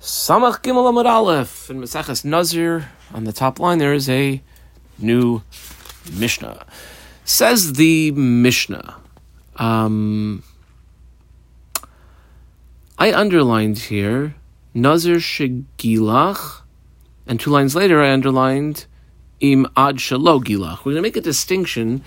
Samach Gimel Amud Aleph in Maseches Nazir. On the top line, there is a new Mishnah. Says the Mishnah. Um, I underlined here Nazir Shegilach, and two lines later I underlined Im Ad Gilach. We're going to make a distinction.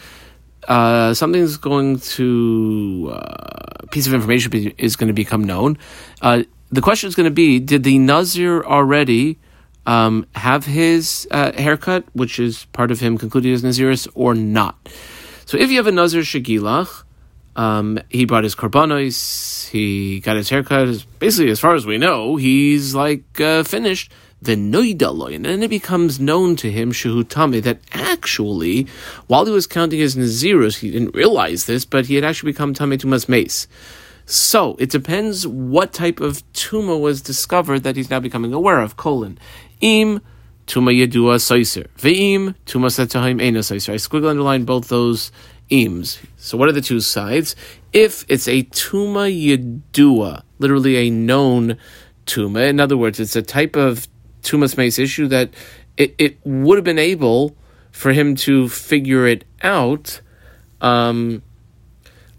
Uh, something's going to uh, piece of information is going to become known. Uh, the question is going to be: Did the Nazir already um, have his uh, haircut, which is part of him concluding his Naziris, or not? So, if you have a Nazir Shagilach, um, he brought his korbanos, he got his haircut. Basically, as far as we know, he's like uh, finished. The noidaloy, and then it becomes known to him shehutame that actually, while he was counting his naziros, he didn't realize this, but he had actually become tame tumas mace. So it depends what type of tuma was discovered that he's now becoming aware of. Colon im tuma yedua soiser ve'im tuma setahim ena soiser. I squiggle underline both those ims. So what are the two sides? If it's a tuma yedua, literally a known tuma, in other words, it's a type of tumas mace issue that it, it would have been able for him to figure it out. Um,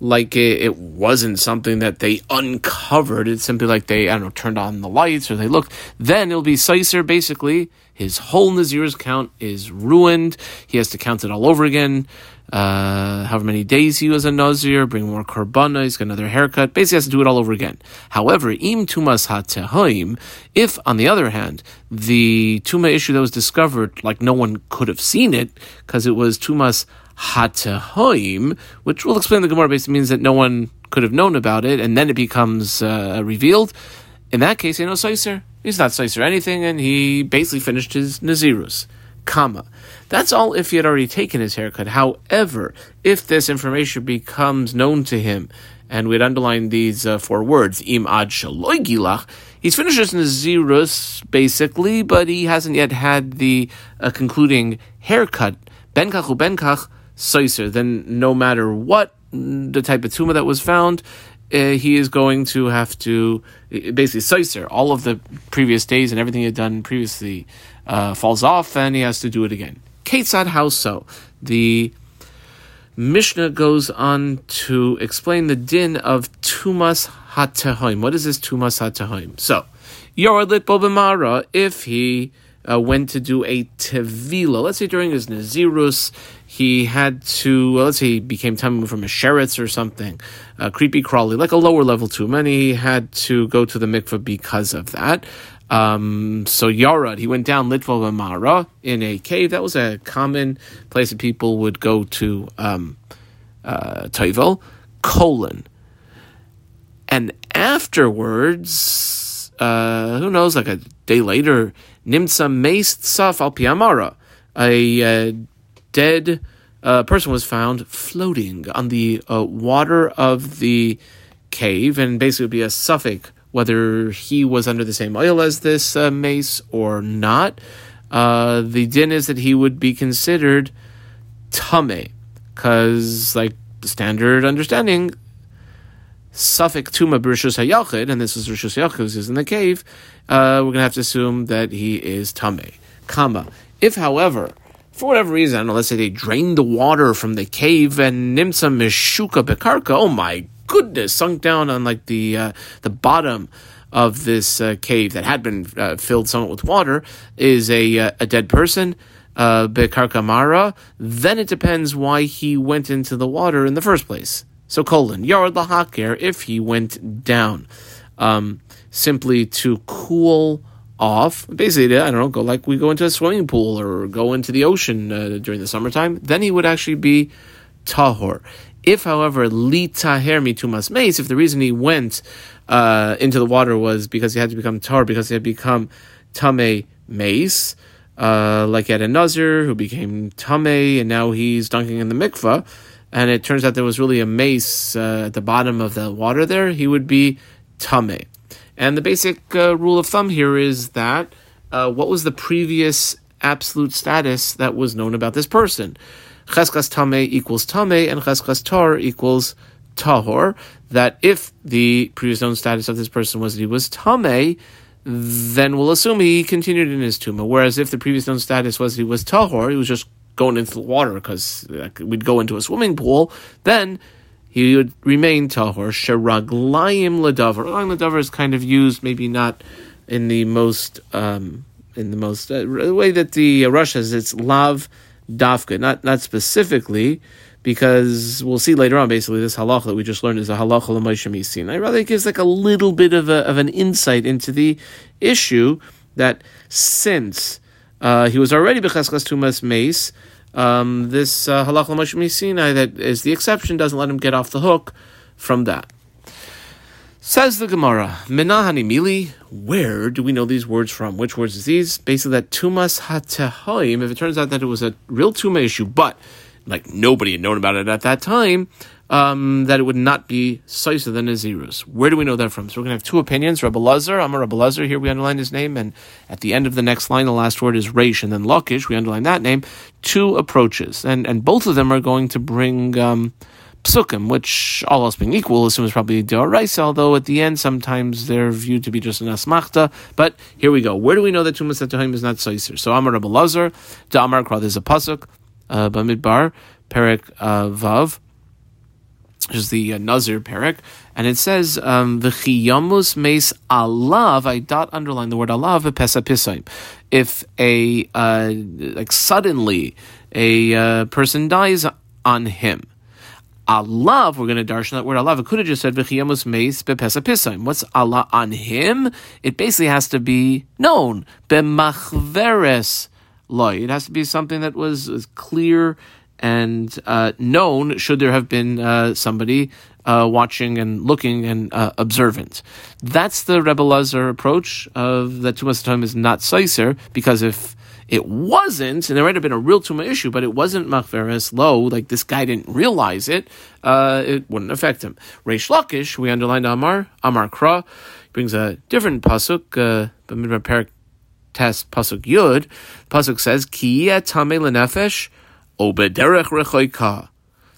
like it, it, wasn't something that they uncovered. It's simply like they, I don't know, turned on the lights or they looked. Then it'll be Sicer, basically. His whole Nazir's count is ruined. He has to count it all over again. Uh, however many days he was a Nazir, bring more Korbana, he's got another haircut. Basically has to do it all over again. However, Im Tumas HaTehoim, if, on the other hand, the Tuma issue that was discovered, like no one could have seen it, because it was Tumas hatahoim, which we'll explain the Gemara basically means that no one could have known about it, and then it becomes uh, revealed. In that case, you know, Saiser, he's not Saiser anything, and he basically finished his Nazirus. Comma. That's all if he had already taken his haircut. However, if this information becomes known to him, and we'd underline these uh, four words, im ad shaloi gilach, he's finished his Nazirus, basically, but he hasn't yet had the uh, concluding haircut. ben Benkach u benkach, Soiser, then no matter what the type of tuma that was found, uh, he is going to have to basically Soiser. All of the previous days and everything he had done previously uh, falls off, and he has to do it again. Ketzad, how so? The Mishnah goes on to explain the din of Tumas HaTehoim. What is this Tumas HaTehoim? So, Yoradlit Bobamara, if he uh, went to do a tevila. Let's say during his nazirus, he had to, well, let's say he became tamim from a sheretz or something, a creepy crawly, like a lower level too. Many he had to go to the mikveh because of that. Um, so Yarad, he went down Litva Mara in a cave. That was a common place that people would go to um, uh, colon. And afterwards, uh, who knows, like a day later, Nimtza Mace Saf al Piamara. A uh, dead uh, person was found floating on the uh, water of the cave, and basically would be a suffix whether he was under the same oil as this uh, mace or not. Uh, the din is that he would be considered tame, because like the standard understanding, suffix tuma b'rishus hayachid, and this is rishus hayachid who's in the cave, uh, we're going to have to assume that he is tame. Kama. If, however, for whatever reason, I know, let's say they drained the water from the cave and nimsa mishuka bekarka, oh my goodness, sunk down on like the uh, the bottom of this uh, cave that had been uh, filled somewhat with water is a uh, a dead person. Uh, bekarkamara, then it depends why he went into the water in the first place. So colon yard lahakir if he went down, um, simply to cool off. Basically, I don't know, go like we go into a swimming pool or go into the ocean uh, during the summertime. Then he would actually be tahor. If, however, li taher mitumas mace, if the reason he went uh, into the water was because he had to become tahor, because he had become tame mace, uh, like he had a nazir who became tame, and now he's dunking in the mikvah and it turns out there was really a mace uh, at the bottom of the water there, he would be tame. And the basic uh, rule of thumb here is that uh, what was the previous absolute status that was known about this person? Cheskas tame equals tame, and cheskas tar equals tahor. That if the previous known status of this person was that he was tame, then we'll assume he continued in his tumah. Whereas if the previous known status was he was tahor, he was just going into the water because we'd go into a swimming pool, then he would remain tahor. Sheraglayim ladavar. Raglayim ladavar is kind of used, maybe not in the most um, in the most uh, way that the uh, Rosh says it's lav dafka, not not specifically because we'll see later on. Basically, this halacha that we just learned is a halacha l'moshe misin. I rather it gives like a little bit of a, of an insight into the issue that since uh, he was already becheskas tumas mace, um, this uh, that is the exception doesn't let him get off the hook from that. Says the Gemara, Menahani Mili, where do we know these words from? Which words is these? Basically, that Tumas Hatehoim, if it turns out that it was a real Tuma issue, but like nobody had known about it at that time, um, that it would not be Saisa than Nazirus. Where do we know that from? So we're going to have two opinions. Rabbi Lazar, Amar Rabbi Lazar, here we underline his name, and at the end of the next line, the last word is Reish, and then Lakish, we underline that name. Two approaches, and and both of them are going to bring um, psukim, which all else being equal, assumes probably Deoraisa, although at the end sometimes they're viewed to be just an asmachta. But here we go. Where do we know that Tumas Atohim is not Saiser? So Amar Rabbi Lazar, to Amar Kra, there's a pasuk, uh, Bamidbar, Perik uh, Vav, which is the uh, Nazir Perik, and it says, um, V'chiyamus meis alav, I dot underline the word alav, pesa pisaim. If a, uh, like suddenly, a uh, person dies on him, Allah, we're going to darshan that word Allah. It could have just said v'chiyamus meis bepesa pisaim. What's Allah on him? It basically has to be known b'machveres loy. It has to be something that was, was clear and uh, known. Should there have been uh, somebody uh, watching and looking and uh, observant? That's the Rebbe Lazar approach of that Tumas time is not Seiser because if it wasn't, and there might have been a real tumah issue, but it wasn't machveres low, like this guy didn't realize it, uh, it wouldn't affect him. Reish Lakish, we underlined Amar, Amar Kra, brings a different pasuk, uh, Bamidbar Perik Tes pasuk Yud. Pasuk says, Ki tame lenefesh, obederech rechoika.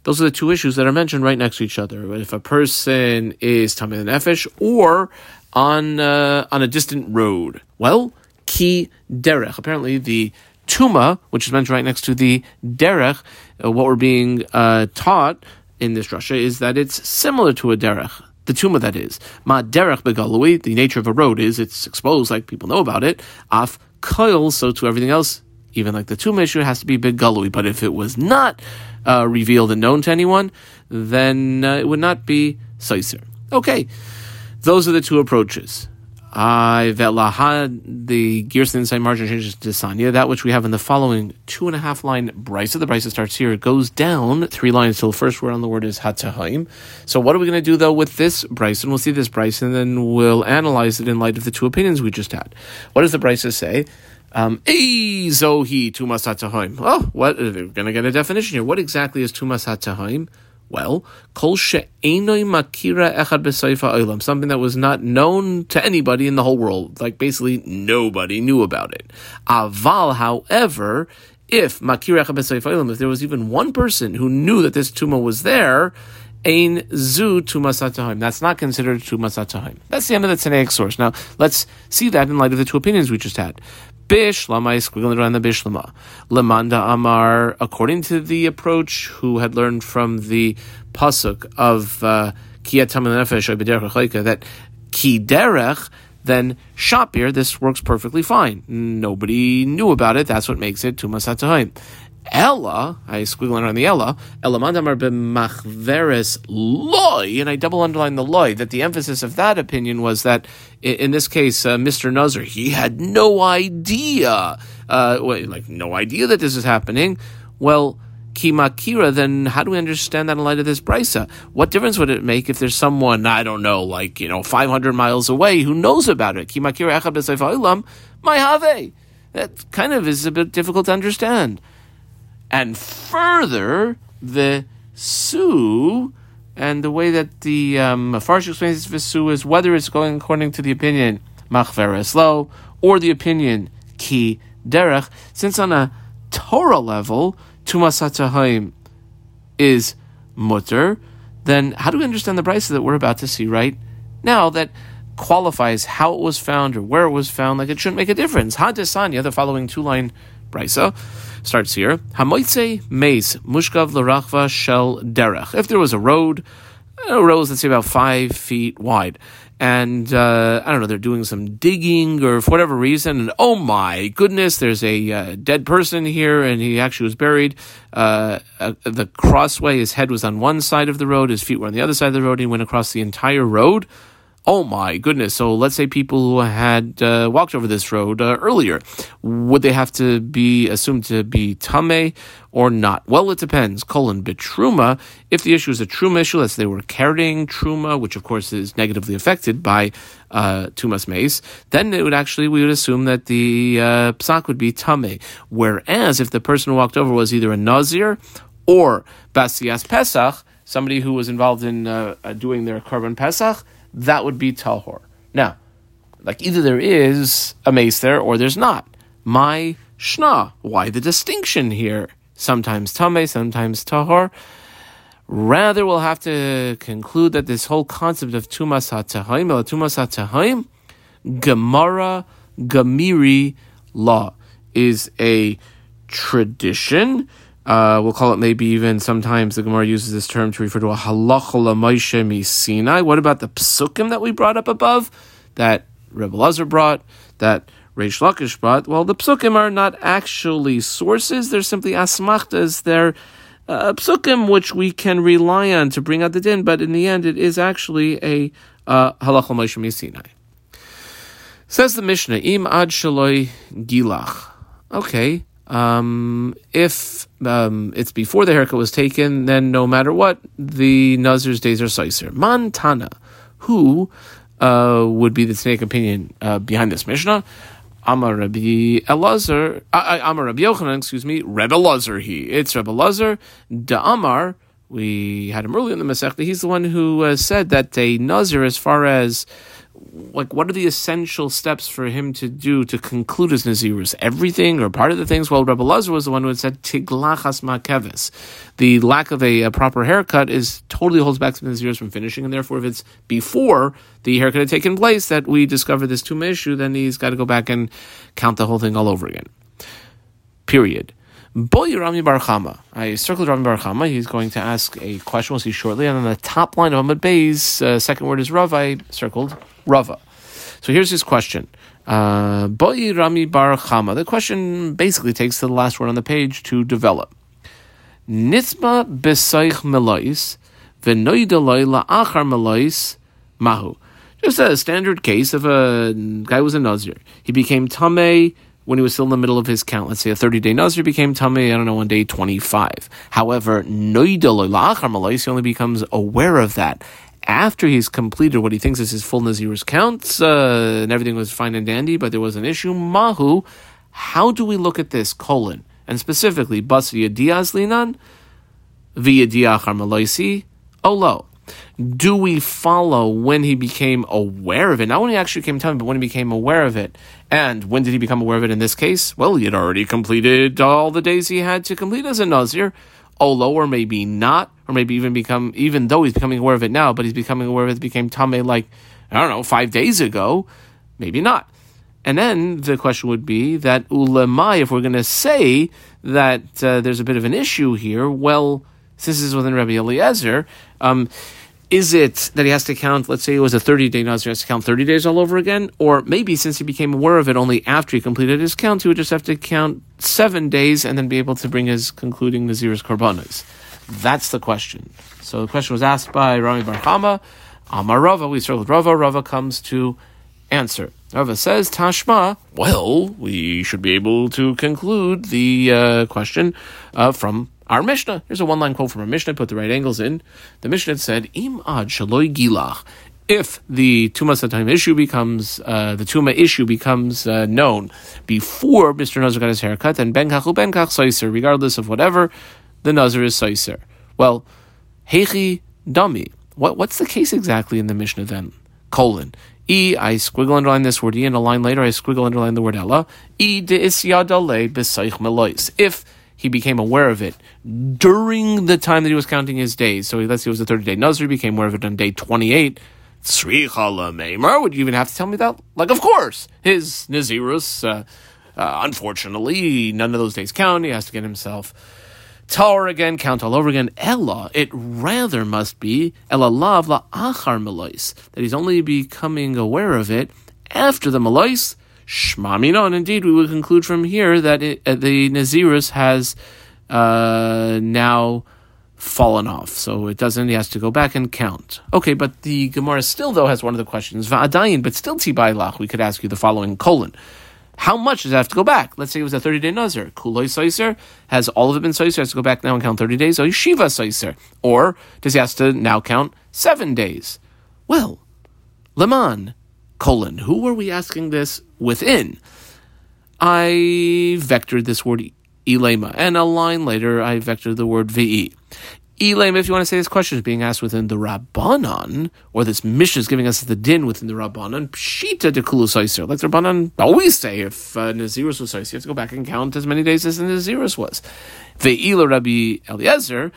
Those are the two issues that are mentioned right next to each other. If a person is tamei nefesh or on uh, on a distant road, well, ki derech. Apparently, the tuma, which is mentioned right next to the derech, uh, what we're being uh, taught in this drasha is that it's similar to a derech. The tuma that is ma derech begalui. The nature of a road is it's exposed, like people know about it. Af koil, so to everything else, even like the tuma issue, has to be begalui. But if it was not uh, revealed and known to anyone, then uh, it would not be seiser. Okay, those are the two approaches. I velahad the Gerson inside margin changes to Sanya, that which we have in the following two and a half line brisa. The brisa starts here, it goes down three lines till the first word on the word is hatahaim. So what are we going to do though with this brisa? And we'll see this brisa and then we'll analyze it in light of the two opinions we just had. What does the brisa say? Um, Zohi tumas hatahaim. Oh, what? We're going to get a definition here. What exactly is tumas hatahaim? Well, kol she'enoi makira echad b'seifa olam, something that was not known to anybody in the whole world, like basically nobody knew about it. Aval, however, if makira echad b'seifa olam, if there was even one person who knew that this tuma was there, Ein zu tumasatahim. That's not considered tumasatahim. That's the end of the Tanaic source. Now, let's see that in light of the two opinions we just had. Bishlama is the Bishlama. Lemanda Amar, according to the approach who had learned from the pasuk of uh, Kiyatam Nefesh that Ki Derech, then Shapir, this works perfectly fine. Nobody knew about it. That's what makes it Tumas HaTahim. Ella, I squiggle around the Ella, Ella mandamar b'machveres loy, and I double underline the loy, that the emphasis of that opinion was that, in this case, uh, Mr. Nazar, he had no idea, uh, like, no idea that this is happening. Well, kimakira, then how do we understand that in light of this brisa? What difference would it make if there's someone, I don't know, like, you know, 500 miles away who knows about it? Kimakira echad b'seif my have. That kind of is a bit difficult to understand. And further, the su and the way that the um, Farsh explains this su is whether it's going according to the opinion machveres lo or the opinion ki derech. Since on a Torah level, tumas is mutter, then how do we understand the brisa that we're about to see right now? That qualifies how it was found or where it was found, like it shouldn't make a difference. Hadesanya, the following two line brisa, starts here. Hamoitze meis mushkav l'rachva shel derech. If there was a road, a road let's say about five feet wide, and uh, I don't know, they're doing some digging or for whatever reason, and oh my goodness, there's a uh, dead person here, and he actually was buried. Uh, uh, the crossway, his head was on one side of the road, his feet were on the other side of the road, he went across the entire road. Oh my goodness. So let's say people who had uh, walked over this road uh, earlier, would they have to be assumed to be tame or not? Well, it depends. Colon betruma. If the issue is a truma issue, say they were carrying truma, which of course is negatively affected by uh, tumas mace, then it would actually, we would assume that the uh, psak would be tame. Whereas if the person who walked over was either a nazir or basias pesach, somebody who was involved in uh, uh doing their korban pesach, that would be Tahor. Now, like either there is a mace there or there's not. My Shna. Why the distinction here? Sometimes Tame, sometimes Tahor. Rather, we'll have to conclude that this whole concept of Tumas HaTahaim, or Tumas HaTahaim, Gemara Gamiri law, is a tradition uh, we'll call it maybe even sometimes the Gemara uses this term to refer to a halacha Moshe Sinai. What about the psukim that we brought up above, that Rebbe Lazar brought, that Reish Lakish brought? Well, the psukim are not actually sources; they're simply asmachtas. They're uh, psukim which we can rely on to bring out the din, but in the end, it is actually a uh, halacha Moshe Sinai. Says the Mishnah, im ad shaloi gilach. Okay, um, if um, it's before the haircut was taken, then no matter what, the Nazir's days are Saiser. Montana, who uh, would be the Tanaic opinion uh, behind this Mishnah? Amar Rabbi Elazar, uh, uh, Amar Rabbi Yochanan, excuse me, Rebbe Elazar he. It's Rebbe Elazar, Da Amar, we had him earlier in the Masechta, he's the one who uh, said that a Nazir, as far as like what are the essential steps for him to do to conclude his nazirus? Everything or part of the things? Well, Rebbe Lazar was the one who had said tiglachas makevis. The lack of a, a, proper haircut is totally holds back the nazirus from finishing, and therefore, if it's before the haircut had taken place that we discover this tumah issue, then he's got to go back and count the whole thing all over again. Period. Boy Rami Barchama. I circled Rami Barchama. He's going to ask a question. We'll see shortly. And on the top line of Amud Beis uh, second word is Rav. I circled Rava. So here's his question. Uh, Boy Rami Barchama. The question basically takes to the last word on the page to develop. Nitzma besaich melois v'noidaloi la'achar melois mahu. Just a standard case of a guy was a nazir. He became tamei when he was still in the middle of his count. Let's say a 30 day nazir became tamei, I don't know, on day 25. However, he only becomes aware of that after he's completed what he thinks is his full Nazir's counts, uh, and everything was fine and dandy, but there was an issue, Mahu, how do we look at this, colon, and specifically, Basri Diaz Linan, via Diachar Maloisi, Olo. Do we follow when he became aware of it? Not when he actually came to me, but when he became aware of it. And when did he become aware of it in this case? Well, he had already completed all the days he had to complete as a Nazir. Olo, or maybe not or maybe even become, even though he's becoming aware of it now, but he's becoming aware of it, became Tame like, I don't know, five days ago, maybe not. And then the question would be that ulemai, if we're going to say that uh, there's a bit of an issue here, well, since this is within Rabbi Eliezer, um, is it that he has to count, let's say it was a 30 day Nazir, he has to count 30 days all over again? Or maybe since he became aware of it only after he completed his count, he would just have to count seven days and then be able to bring his concluding Nazir's Korbanas. That's the question. So the question was asked by Rami Barhama. Amar Rava, we start with Rava. Rava comes to answer. Rava says, Tashma, well, we should be able to conclude the uh, question uh, from our Mishnah. Here's a one line quote from our Mishnah, put the right angles in. The Mishnah said, Im ad shaloi gilach. If the Tumas time issue becomes, uh, the Tuma issue becomes uh, known before Mr. Nazar got his haircut, then Ben Kachu Ben Kach regardless of whatever, the Nazir is Saiser. Well, Hechi Dami. What, what's the case exactly in the Mishnah then? Colon. E, I squiggle underline this word E, and a line later I squiggle underline the word Ella. E de isyadale besaich melois. If he became aware of it during the time that he was counting his days, so let's say it was a 30 day Nazir, became aware of it on day 28, S'ri Tzricha Would you even have to tell me that? Like, of course, his Nazirus, uh, uh, unfortunately, none of those days count. He has to get himself Tahor again, count all over again. Ella, it rather must be Ella lav la achar melois, that he's only becoming aware of it after the melois. Shmamina, and indeed we would conclude from here that it, uh, the Nazirus has uh, now fallen off. So it doesn't, he has to go back and count. Okay, but the Gemara still, though, has one of the questions. Va'adayin, but still tibaylach, we could ask you the following colon. How much does it have to go back? Let's say it was a 30 day nazir. Kuloi Soiser, has all of it been Soiser, has to go back now and count 30 days? Or Shiva Soiser? Or does he have to now count seven days? Well, Leman, colon, who are we asking this within? I vectored this word Elema, and a line later I vectored the word VE. Elam, if you want to say this question is being asked within the Rabbanon, or this mission is giving us the din within the Rabbanon, Pshita de Kulusaiser. Like the Rabbanon always say, if uh, Nazirus was Saiser, you have to go back and count as many days as the Nazirus was. Ve'ila Rabbi Eliezer,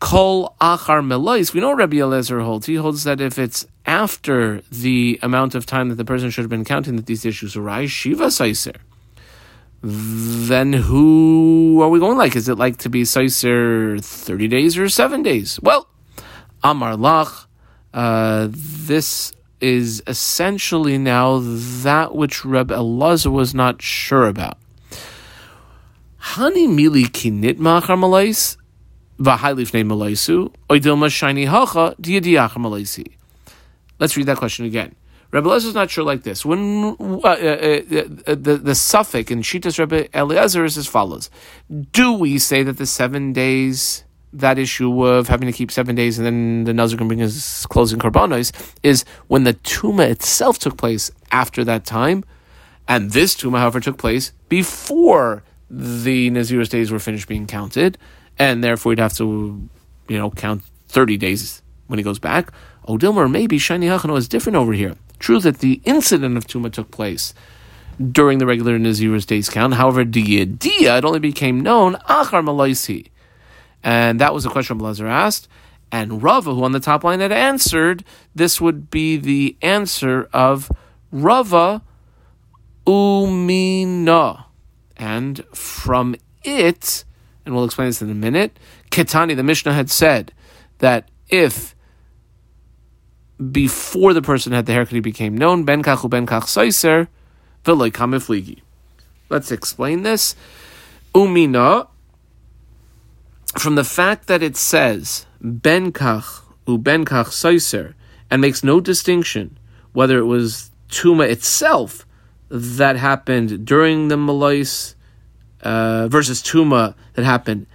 Kol Achar Melois. We know Rabbi Eliezer holds. He holds that if it's after the amount of time that the person should have been counting that these issues arise, Shiva Saiser then who are we going like? Is it like to be Saiser 30 days or 7 days? Well, Amar Lach, uh, this is essentially now that which Reb Elazar was not sure about. Hani mili kinit machar malaisi. Let's read that question again. Rebbe Eliezer is not sure like this. When uh, uh, uh, the the suffix in Shitas Rebbe Eliezer is as follows: Do we say that the seven days, that issue of having to keep seven days, and then the Nazir can bring his closing korbanos, is when the tuma itself took place after that time, and this tuma, however, took place before the Nazir's days were finished being counted, and therefore he'd have to, you know, count thirty days when he goes back. Oh, Odilmer, maybe Shiny Hachano is different over here. True that the incident of Tuma took place during the regular Nazir's days count. However, the idea, it only became known Achar Malaisi. And that was a question Blazer asked. And Rava, who on the top line had answered, this would be the answer of Rava Umina. And from it, and we'll explain this in a minute, Ketani, the Mishnah had said that if before the person had the haircut, he became known. Ben kachu ben kach soiser v'loy Let's explain this. Umina, from the fact that it says ben kach u ben kach soiser and makes no distinction whether it was tuma itself that happened during the malais uh, versus tuma that happened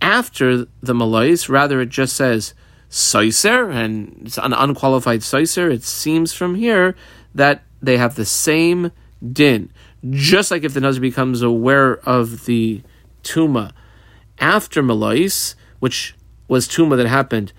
after the malais. Rather, it just says Soiser, and it's an unqualified Soiser, it seems from here that they have the same din. Just like if the Nazir becomes aware of the Tuma after Malais, which was Tuma that happened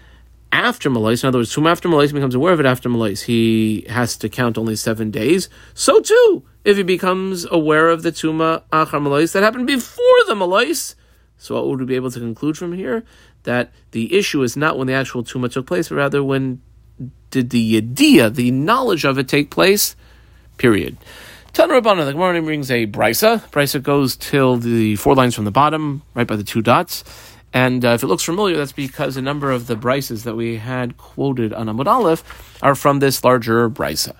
after Malais, in other words, after Malais becomes aware of it after Malais, he has to count only seven days. So too, if he becomes aware of the Tuma Achar Malais that happened before the Malais, so what would we be able to conclude from here? that the issue is not when the actual tuma took place, but rather when did the idea, the knowledge of it, take place? Period. Tan Rabbana, the Gemara brings a brisa. Brisa goes till the four lines from the bottom, right by the two dots. And uh, if it looks familiar, that's because a number of the brises that we had quoted on Amud Aleph are from this larger brisa.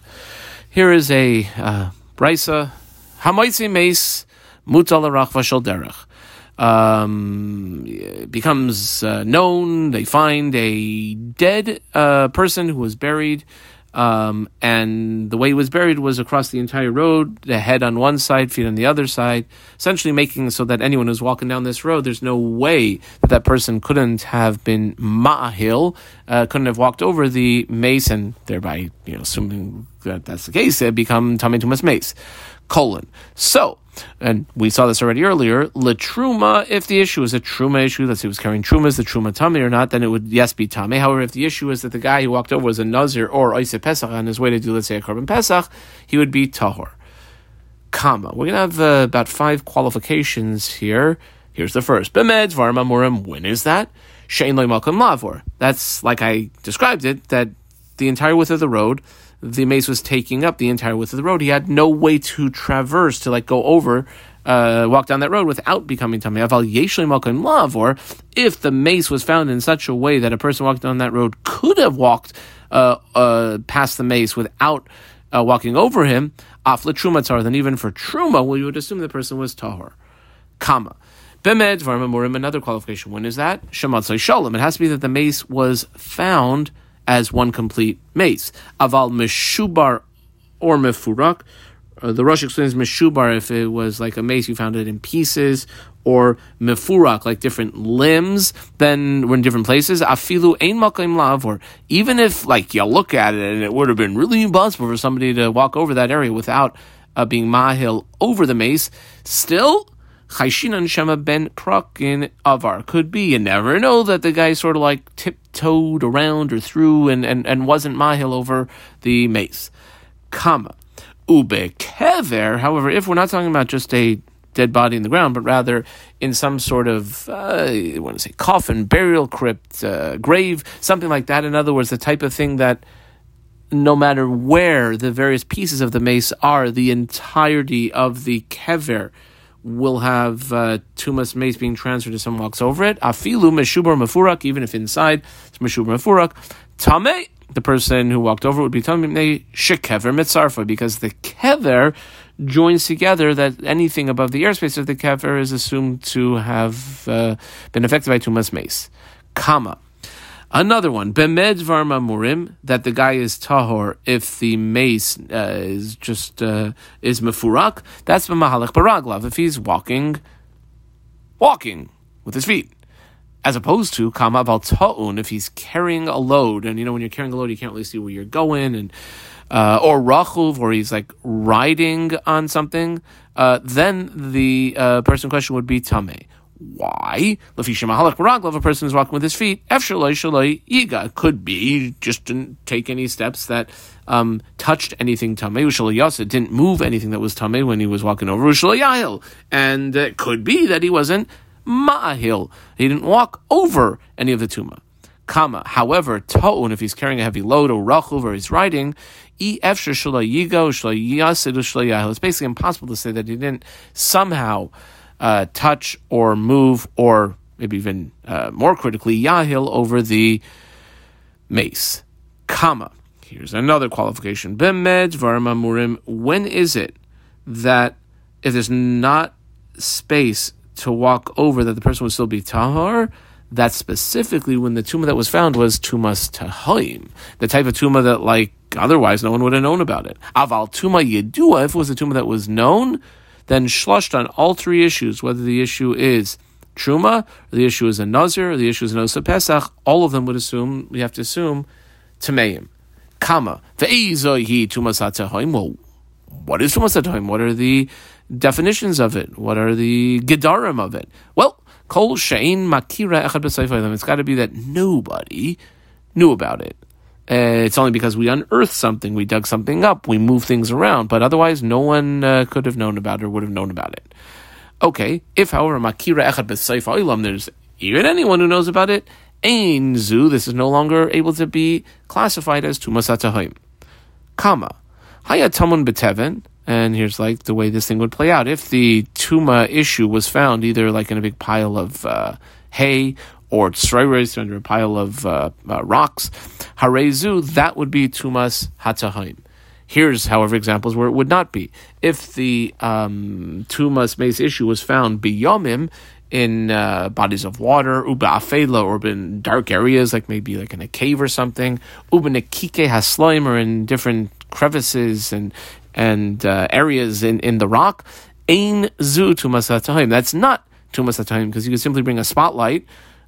Here is a uh, brisa. Hamaitzi meis mutal shel derech um, becomes uh, known. They find a dead uh, person who was buried, um, and the way he was buried was across the entire road, the head on one side, feet on the other side, essentially making so that anyone who's walking down this road, there's no way that that person couldn't have been ma'ahil, uh, couldn't have walked over the and thereby, you know, assuming that that's the case, it become tamei Tumas mace. Colon. So, and we saw this already earlier, truma. if the issue is a truma issue, say he was carrying truma, is the truma tamei or not, then it would, yes, be tamei. However, if the issue is that the guy who walked over was a nazir or oise pesach on his way to do, let's say, a korban pesach, he would be tahor. Comma. We're going to have uh, about five qualifications here. Here's the first. Bemed, varma, murim. When is that? Shein loy malkum lavor. That's like I described it, that the entire width of the road. The mace was taking up the entire width of the road. He had no way to traverse, to like go over, uh, walk down that road without becoming malkim lav, or if the mace was found in such a way that a person walking down that road could have walked uh, uh, past the mace without uh, walking over him, afla truma then even for truma, you would assume the person was tahor. Kama. Bemed Varmamurim, another qualification. When is that? Shematzai Shalom. It has to be that the mace was found as one complete mace. Aval Meshubar or Mefurak. Uh, the Rosh explains Meshubar if it was like a mace, you found it in pieces, or Mefurak, like different limbs, then we're in different places. Afilu Ein Makim Lav, or even if like you look at it and it would have been really impossible for somebody to walk over that area without uh, being mahil over the mace, still Chayshinan Shema ben Prakin Avar. Could be. You never know that the guy sort of like tiptoed around or through and, and, and wasn't mahil over the mace. Comma. Ube kever. However, if we're not talking about just a dead body in the ground, but rather in some sort of, uh, I want to say, coffin, burial crypt, uh, grave, something like that. In other words, the type of thing that no matter where the various pieces of the mace are, the entirety of the kever will have uh, tumas mace being transferred to someone walks over it. Afilu meshubar mafurak, even if inside it's meshubar mafurak. Tame, the person who walked over would be tamei shekever mitzarfa, because the kever joins together that anything above the airspace of the kever is assumed to have uh, been affected by tumas mace. Kama. Another one, bemed varma murim, that the guy is tahor if the mace uh, is just uh, is mefurak. That's b'mahalech baraglav if he's walking, walking with his feet, as opposed to kama ta'un if he's carrying a load. And you know when you're carrying a load, you can't really see where you're going, and uh, or rachuv, or he's like riding on something. Uh, then the uh, person in question would be tameh. Why? If a person is walking with his feet, yiga could be just didn't take any steps that um, touched anything tamei. didn't move anything that was tamei when he was walking over. Ushla Yahil. And it could be that he wasn't ma'ahil. He didn't walk over any of the tuma. Kama. However, ta'un, if he's carrying a heavy load or rachuv or he's riding, it's basically impossible to say that he didn't somehow uh, touch or move, or maybe even uh, more critically, Yahil over the mace. Comma. Here's another qualification. Bemed varma murim. When is it that if there's not space to walk over, that the person would still be tahar? That's specifically when the tumah that was found was tumas tahoim, the type of tumah that, like, otherwise no one would have known about it. Aval tumah yedua, if it was a tumah that was known, then shlushed on all three issues, whether the issue is truma, the issue is a nazir, the issue is an osa pesach, all of them would assume, we have to assume, tameim. Kama. Ve'izohi tumasatahoim. Well, what is tumasatahoim? What are the definitions of it? What are the gedarim of it? Well, kol shein makira echad It's got to be that nobody knew about it. Uh, it's only because we unearthed something, we dug something up, we moved things around, but otherwise no one uh, could have known about it or would have known about it. Okay, if however makira echad b'seif olam, there's even anyone who knows about it, ein zu, this is no longer able to be classified as tumasatahim. Kama, haya tamun beteven, and here's like the way this thing would play out. If the tuma issue was found either like in a big pile of uh, hay or tsroiris under a pile of uh, uh, rocks, harezu, that would be tumas hatahim. Here's, however, examples where it would not be. If the um, tumas mace issue was found biyomim in uh, bodies of water, uba afela, or in dark areas, like maybe like in a cave or something, uba nekike hasloim, or in different crevices and and uh, areas in, in the rock, ain zu tumas. That's not tumas because you could simply bring a spotlight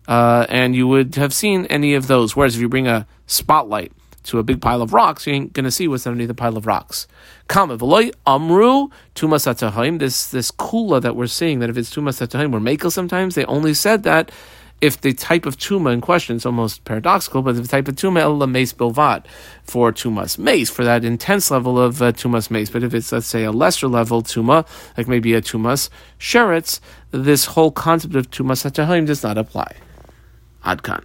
uh, and you would have seen any of those. Whereas if you bring a spotlight to a big pile of rocks, you ain't to see what's underneath the pile of rocks. amru Tumas This this kula that we're seeing that if it's tumas atahim, we're makel sometimes. They only said that if the type of tuma in question is almost paradoxical, but the type of tuma el mace bilvat for tumas mace for that intense level of uh, tumas mace. But if it's let's say a lesser level tuma, like maybe a tumas sheretz, this whole concept of tumas atahim does not apply. Adkan.